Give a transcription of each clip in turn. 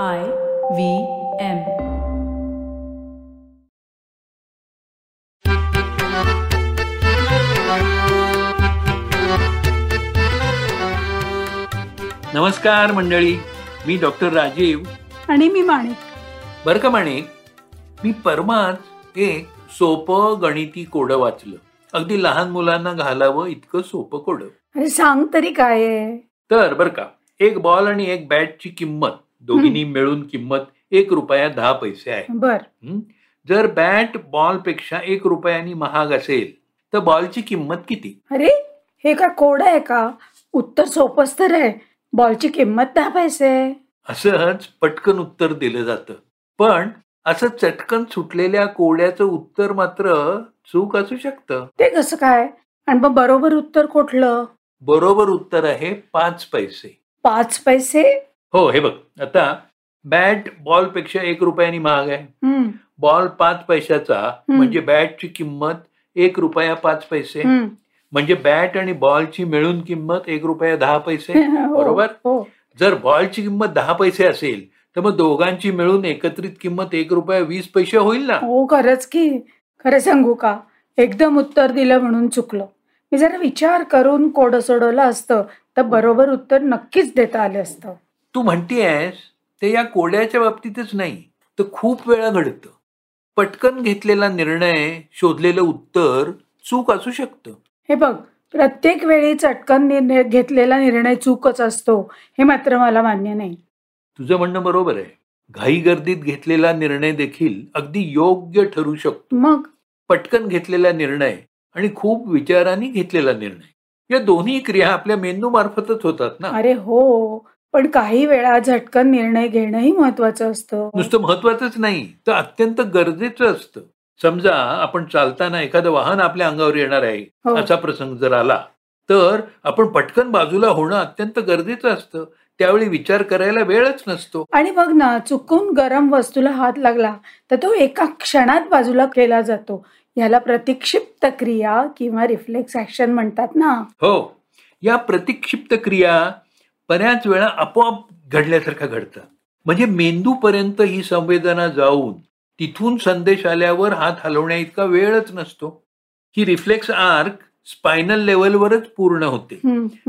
I V M. नमस्कार मंडळी. मी डॉक्टर राजीव. आणि मी माणिक. बरं का माणिक? मी परमाच एक सोपं गणिती कोडं वाचलं. अगदी लहान मुलांना घालावं इतकं सोपं कोडं. अरे सांग तरी काय आहे? तर बर का एक बॉल आणि एक बॅटची किंमत. दोघींनी मिळून किंमत एक रुपया दहा पैसे आहे. बर? जर बॅट बॉलपेक्षा एक रुपयानी महाग असेल तर बॉलची किंमत किती? अरे हे का कोड आहे का? उत्तर सोपंच तर आहे. बॉलची किंमत दहा पैसे. असंच पटकन उत्तर दिलं जातं. पण असं चटकन सुटलेल्या कोड्याचं उत्तर मात्र चूक असू शकतं. ते कसं काय? आणि मग बरोबर उत्तर कुठलं? बरोबर उत्तर आहे पाच पैसे. पाच पैसे? हो हे बघ. आता बॅट बॉलपेक्षा एक रुपयानी महाग आहे. बॉल पाच पैशाचा म्हणजे बॅटची किंमत एक रुपया पाच पैसे. म्हणजे बॅट आणि बॉलची मिळून किंमत एक रुपया दहा पैसे. हो, बरोबर? हो. जर बॉलची किंमत दहा पैसे असेल तर मग दोघांची मिळून एकत्रित किंमत एक रुपया वीस पैसे होईल ना? हो खरंच की. खरं सांगू का? एकदम उत्तर दिलं म्हणून चुकलं. मी जरा विचार करून कोड सोडवलं असतं तर बरोबर उत्तर नक्कीच देता आलं असतं. तू म्हणतेयस ते या कोड्याच्या बाबतीतच नाही तर खूप वेळा घडतं. पटकन घेतलेला निर्णय शोधलेलं उत्तर चूक असू शकतं. हे बघ प्रत्येक वेळी चटकन निर्णय घेतलेला निर्णय चूकच असतो हे मात्र मला मान्य नाही. तुझं म्हणणं बरोबर आहे. घाई गर्दीत घेतलेला निर्णय देखील अगदी योग्य ठरू शकतो. मग? पटकन घेतलेला निर्णय आणि खूप विचाराने घेतलेला निर्णय. या दोन्ही क्रिया आपल्या मेंदू मार्फतच होतात ना? अरे हो पण काही वेळा झटकन निर्णय घेणंही महत्वाचं असतं. नुसतं महत्वाचंच नाही तर अत्यंत गरजेचं असतं. समजा आपण चालताना एखादं वाहन आपल्या अंगावर येणार आहे हो. असा प्रसंग जर आला तर आपण पटकन बाजूला होणं अत्यंत गरजेचं असतं. त्यावेळी विचार करायला वेळच नसतो. आणि बघ ना चुकून गरम वस्तूला हात लागला तर तो एका क्षणात बाजूला केला जातो. याला प्रतिक्षिप्त क्रिया किंवा रिफ्लेक्स ऍक्शन म्हणतात ना. हो या प्रतिक्षिप्त क्रिया बऱ्याच वेळा आपोआप घडल्यासारख्या घडतात म्हणजे मेंदूपर्यंत ही संवेदना जाऊन तिथून संदेश आल्यावर हात हलवण्या इतका वेळच नसतो. ही रिफ्लेक्स आर्क स्पायनल लेवलवरच पूर्ण होते.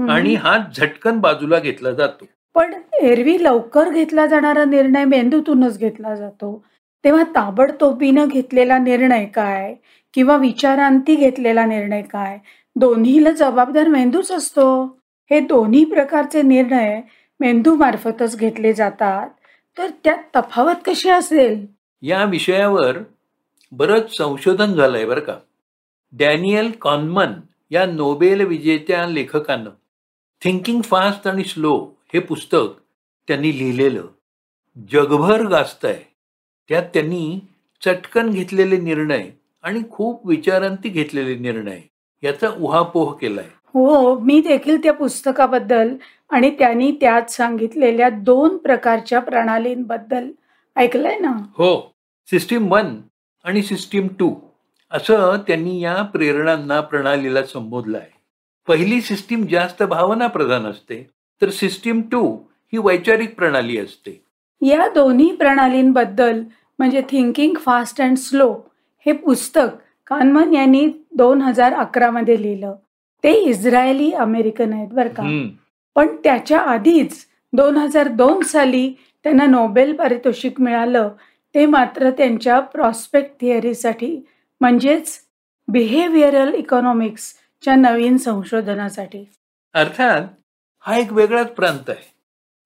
आणि हात झटकन बाजूला घेतला जातो. पण एरवी लवकर घेतला जाणारा निर्णय मेंदूतूनच घेतला जातो. तेव्हा ताबडतोबीनं घेतलेला निर्णय काय? किंवा विचारांती घेतलेला निर्णय काय? दोन्हीला जबाबदार मेंदूच असतो. हे दोन्ही प्रकारचे निर्णय मेंदूमार्फतच घेतले जातात. तर त्यात तफावत कशी असेल? या विषयावर बरंच संशोधन झालंय बरं का. डॅनियल कॉनमन या नोबेल विजेत्या लेखकानं थिंकिंग फास्ट आणि स्लो हे पुस्तक त्यांनी लिहिलेलं जगभर गाजत आहे त्यात त्यांनी चटकन घेतलेले निर्णय आणि खूप विचारांती घेतलेले निर्णय याचा उहापोह केलाय. हो मी देखील त्या पुस्तकाबद्दल आणि त्यांनी त्यात सांगितलेल्या दोन प्रकारच्या प्रणालींबद्दल ऐकलंय ना? हो सिस्टीम वन आणि सिस्टीम टू असं त्यांनी या प्रेरणांना प्रणालीला संबोधलं आहे पहिली सिस्टीम जास्त भावना प्रधान असते तर सिस्टीम टू ही वैचारिक प्रणाली असते. या दोन्ही प्रणालींबद्दल म्हणजे थिंकिंग फास्ट अँड स्लो हे पुस्तक कानमन यांनी दोन हजार अकरा मध्ये लिहिलं. ते इस्रायली अमेरिकन आहेत बरं का. पण त्याच्या आधीच दोन हजार दोन साली त्यांना नोबेल पारितोषिक मिळालं. ते मात्र त्यांच्या प्रॉस्पेक्ट थिअरीसाठी म्हणजेच बिहेवियरल इकॉनॉमिक्सच्या नवीन संशोधनासाठी. अर्थात हा एक वेगळाच प्रांत आहे.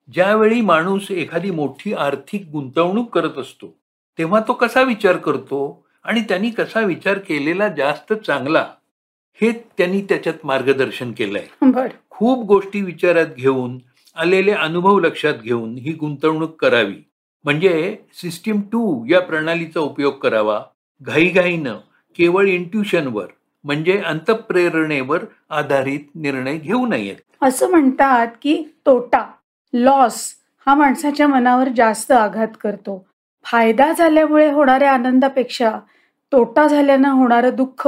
ज्यावेळी माणूस एखादी मोठी आर्थिक गुंतवणूक करत असतो तेव्हा तो कसा विचार करतो? आणि त्यांनी कसा विचार केलेला जास्त चांगला हे त्यांनी त्याच्यात मार्गदर्शन केलंय. खूप गोष्टी विचारात घेऊन आलेले अनुभव लक्षात घेऊन ही गुंतवणूक करावी. म्हणजे सिस्टीम टू या प्रणालीचा उपयोग करावा. घाईघाईनं केवळ इंट्युशनवर म्हणजे अंतप्रेरणेवर आधारित निर्णय घेऊ नयेत. असं म्हणतात की तोटा लॉस हा माणसाच्या मनावर जास्त आघात करतो. फायदा झाल्यामुळे होणाऱ्या आनंदापेक्षा तोटा झाल्यानं होणारं दुःख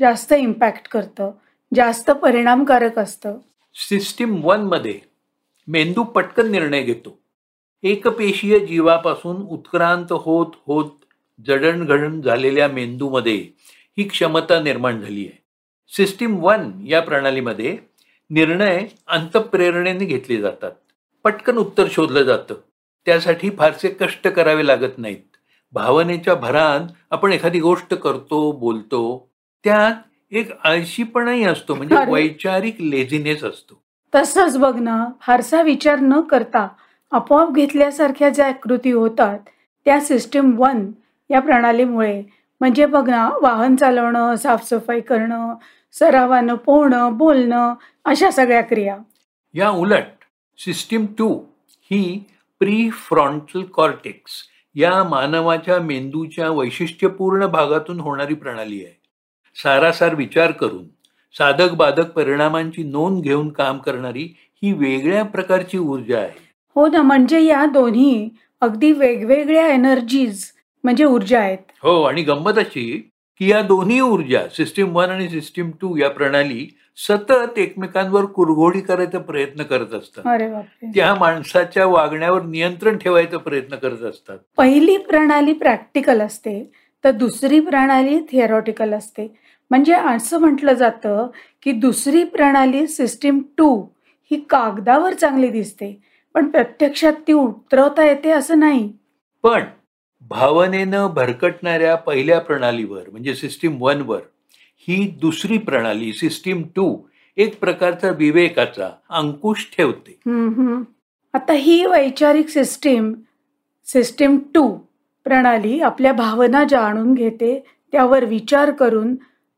जास्त इम्पॅक्ट करतं जास्त परिणामकारक असतं. सिस्टीम वनमध्ये मेंदू पटकन निर्णय घेतो. एकपेशीय जीवापासून उत्क्रांत होत होत जडणघडण झालेल्या मेंदूमध्ये ही क्षमता निर्माण झाली आहे. सिस्टीम वन या प्रणालीमध्ये निर्णय अंतप्रेरणेने घेतले जातात. पटकन उत्तर शोधलं जातं. त्यासाठी फारसे कष्ट करावे लागत नाहीत. भावनेच्या भरात आपण एखादी गोष्ट करतो बोलतो त्यात एक आळशीपणाही असतो म्हणजे. वैचारिक लेझिनेस असतो. तसंच बघ ना फारसा विचार न करता आपोआप घेतल्यासारख्या ज्या कृती होतात त्या सिस्टीम वन या प्रणालीमुळे. म्हणजे बघ ना वाहन चालवणं साफसफाई करणं सरावानं पोहणं बोलणं अशा सगळ्या क्रिया. या उलट सिस्टीम टू ही प्री फ्रॉन्टल कॉर्टेक्स या मानवाच्या मेंदूच्या वैशिष्ट्यपूर्ण भागातून होणारी प्रणाली आहे. सारासार विचार करून साधक बाधक परिणामांची नोंद घेऊन काम करणारी ही वेगळ्या प्रकारची ऊर्जा आहे. हो ना म्हणजे या दोन्ही अगदी वेगवेगळ्या एनर्जीज म्हणजे ऊर्जा आहेत. हो आणि गंमत अशी की या दोन्ही ऊर्जा सिस्टीम वन आणि सिस्टीम टू या प्रणाली सतत एकमेकांवर कुरघोडी करायचा प्रयत्न करत असतात. त्या माणसाच्या वागण्यावर नियंत्रण ठेवायचा प्रयत्न करत असतात. पहिली प्रणाली प्रॅक्टिकल असते तर दुसरी प्रणाली थिअरॉटिकल असते. म्हणजे असं म्हटलं जातं की दुसरी प्रणाली सिस्टीम टू ही कागदावर चांगली दिसते पण प्रत्यक्षात ती उतरवता येते असं नाही. पण भावनेनं भरकटणाऱ्या पहिल्या प्रणालीवर म्हणजे सिस्टीम वनवर ही दुसरी प्रणाली सिस्टीम टू एक प्रकारचा विवेकाचा अंकुश ठेवते. आता ही वैचारिक सिस्टीम सिस्टीम टू प्रणाली आपल्या भावना जाणून घेते त्यावर विचार करून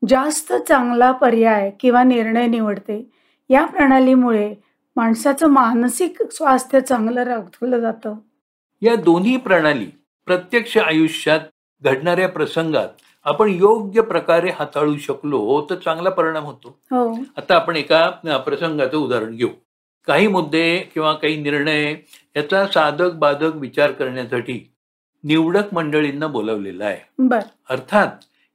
जास्त चांगला पर्याय किंवा निर्णय निवडते. या प्रणालीमुळे माणसाचं मानसिक स्वास्थ्य चांगलं राखलं जातं. या दोन्ही प्रणाली प्रत्यक्ष आयुष्यात घडणाऱ्या प्रसंगात आपण योग्य प्रकारे हाताळू शकलो तर चांगला परिणाम होतो. हो. आता आपण एका प्रसंगाचं उदाहरण घेऊ. काही मुद्दे किंवा काही निर्णय याचा साधक बाधक विचार करण्यासाठी निवडक मंडळींना बोलावलेला आहे. बर. अर्थात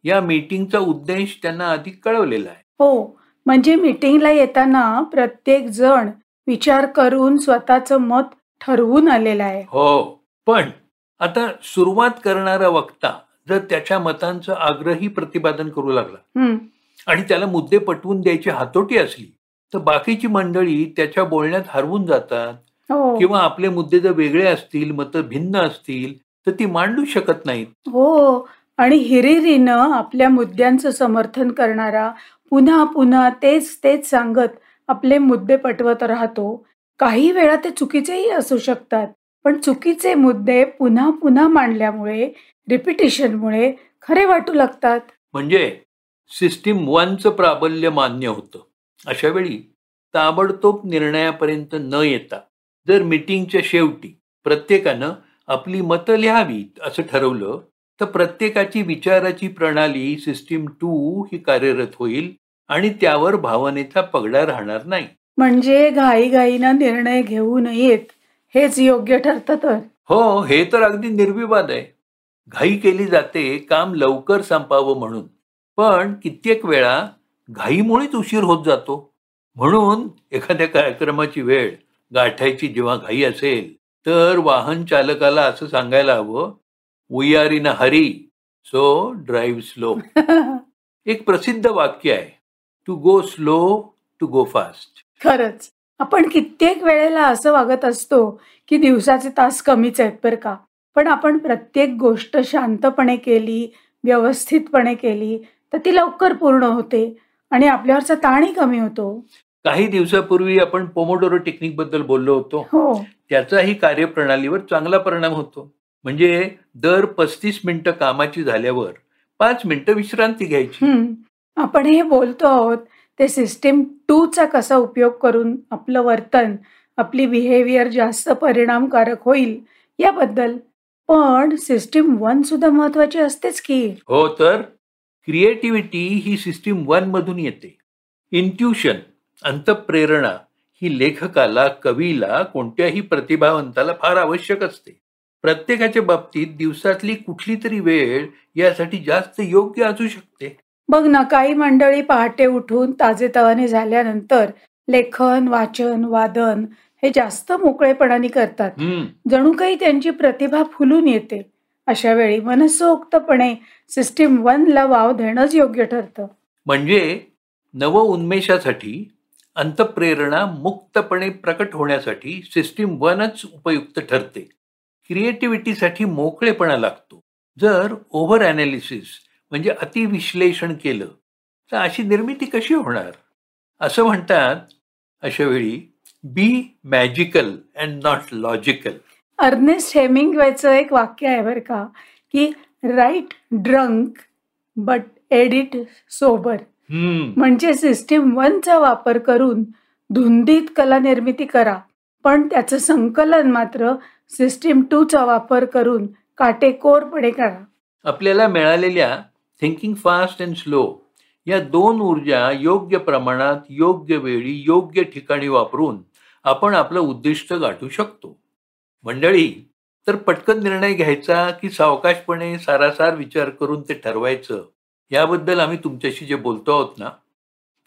या मीटिंगचा उद्देश त्यांना आधी कळवलेला आहे. हो. म्हणजे मीटिंगला येताना प्रत्येक जण विचार करून स्वतःचं मत ठरवून आलेलं आहे. हो. पण आता सुरुवात करणारा वक्ता जर त्याच्या मतांचं आग्रही प्रतिपादन करू लागला आणि त्याला मुद्दे पटवून द्यायची हातोटी असली तर बाकीची मंडळी त्याच्या बोलण्यात हरवून जातात. हो. किंवा आपले मुद्दे जर वेगळे असतील मत भिन्न असतील तर ती मांडू शकत नाहीत. हो. आणि हिरिरीनं आपल्या मुद्द्यांचं समर्थन करणारा पुन्हा पुन्हा तेच तेच सांगत आपले मुद्दे पटवत राहतो. काही वेळा ते चुकीचेही असू शकतात. पण चुकीचे मुद्दे पुन्हा पुन्हा मांडल्यामुळे रिपिटेशनमुळे खरे वाटू लागतात. म्हणजे सिस्टीम वनचं प्राबल्य मान्य होतं. अशा वेळी ताबडतोब निर्णयापर्यंत न येता जर मीटिंगच्या शेवटी प्रत्येकानं आपली मतं लिहावीत असं ठरवलं तर प्रत्येकाची विचाराची प्रणाली सिस्टीम टू ही कार्यरत होईल आणि त्यावर भावनेचा पगडा राहणार नाही. म्हणजे घाईघाईनं निर्णय घेऊ नयेत. हेच योग्य ठरतं तर. हो हे तर अगदी निर्विवाद आहे. घाई केली जाते काम लवकर संपावं म्हणून. पण कित्येक वेळा घाईमुळेच उशीर होत जातो. म्हणून एखाद्या कार्यक्रमाची वेळ गाठायची जेव्हा घाई असेल तर वाहन चालकाला असं सांगायला हवं we are in a hurry so drive slow एक प्रसिद्ध वाक्य आहे. To go slow to go fast खरंच. आपण कित्येक वेळेला असं वागत असतो की दिवसाचे तास कमीच आहेत बरं का. पण आपण प्रत्येक गोष्ट शांतपणे केली व्यवस्थितपणे केली तर ती लवकर पूर्ण होते आणि आपल्यावरचा ताणही कमी होतो. काही दिवसापूर्वी आपण पोमोडोरो टेक्निकबद्दल बोललो होतो. हो. त्याचाही कार्यप्रणालीवर चांगला परिणाम होतो. म्हणजे दर पस्तीस मिनिटं कामाची झाल्यावर पाच मिनिटं विश्रांती घ्यायची. आपण हे बोलतो आहोत ते सिस्टीम टूचा कसा उपयोग करून आपलं वर्तन आपली बिहेवियर जास्त परिणामकारक होईल याबद्दल पण सिस्टीम वन सुद्धा महत्वाची असतेच की. हो तर क्रिएटिव्हिटी ही सिस्टीम वन मधून येते. इंट्युशन अंतप्रेरणा ही लेखकाला कवीला कोणत्याही प्रतिभावंताला फार आवश्यक असते. प्रत्येकाच्या बाबतीत दिवसातली कुठली तरी वेळ यासाठी जास्त योग्य असू शकते. बघ ना काही मंडळी पहाटे उठून ताजेतवाने झाल्यानंतर लेखन वाचन वादन हे जास्त मोकळेपणाने करतात. जणू काही त्यांची प्रतिभा फुलून येते. अशा वेळी मनसोक्तपणे सिस्टीम वनला वाव देणंच योग्य ठरतं. म्हणजे नव उन्मेषासाठी अंतप्रेरणा मुक्तपणे प्रकट होण्यासाठी सिस्टीम वनच उपयुक्त ठरते. क्रिएटिव्हिटीसाठी मोकळेपणा लागतो. जर ओव्हर अनालिसिस म्हणजे अतिविश्लेषण केलं तर अशी निर्मिती कशी होणार? असं म्हणतात अशा वेळी be magical and not logical Ernest हेमिंगवेचं एक वाक्य आहे बरं का की write drunk but edit sober म्हणजे सिस्टीम वनचा वापर करून धुंदीत कला निर्मिती करा पण त्याचं संकलन मात्र सिस्टीम टूचा वापर करून काटेकोरपणे करा. आपल्याला मिळालेल्या थिंकिंग फास्ट अँड स्लो या दोन ऊर्जा योग्य प्रमाणात योग्य वेळी योग्य ठिकाणी वापरून आपण आपलं उद्दिष्ट गाठू शकतो. मंडळी तर पटकन निर्णय घ्यायचा की सावकाशपणे सारासार विचार करून ते ठरवायचं? याबद्दल आम्ही तुमच्याशी जे बोलतो आहोत ना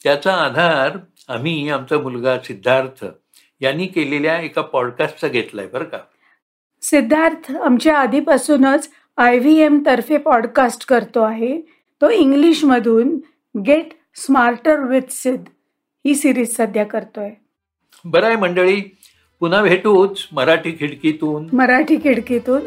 त्याचा आधार आम्ही आमचा मुलगा सिद्धार्थ यांनी केलेल्या एका पॉडकास्टचा घेतलाय बरं का. सिद्धार्थ आमच्या आधीपासूनच आय व्ही एम तर्फे पॉडकास्ट करतो आहे. तो इंग्लिशमधून गेट स्मार्टर विथ सिद्ध ही सिरीज सध्या करतोय. बरं आहे मंडळी पुन्हा भेटूच मराठी खिडकीतून. मराठी खिडकीतून.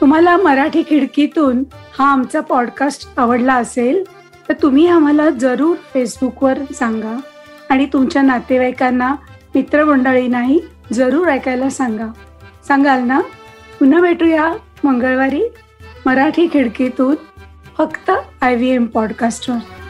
तुम्हाला मराठी खिडकीतून हा आमचा पॉडकास्ट आवडला असेल तर तुम्ही आम्हाला जरूर फेसबुकवर सांगा आणि तुमच्या नातेवाईकांना मित्रमंडळींनाही जरूर ऐकायला सांगा. सांगाल ना? पुन्हा भेटूया मंगळवारी मराठी खिडकीतून फक्त आय व्ही एम पॉडकास्टवर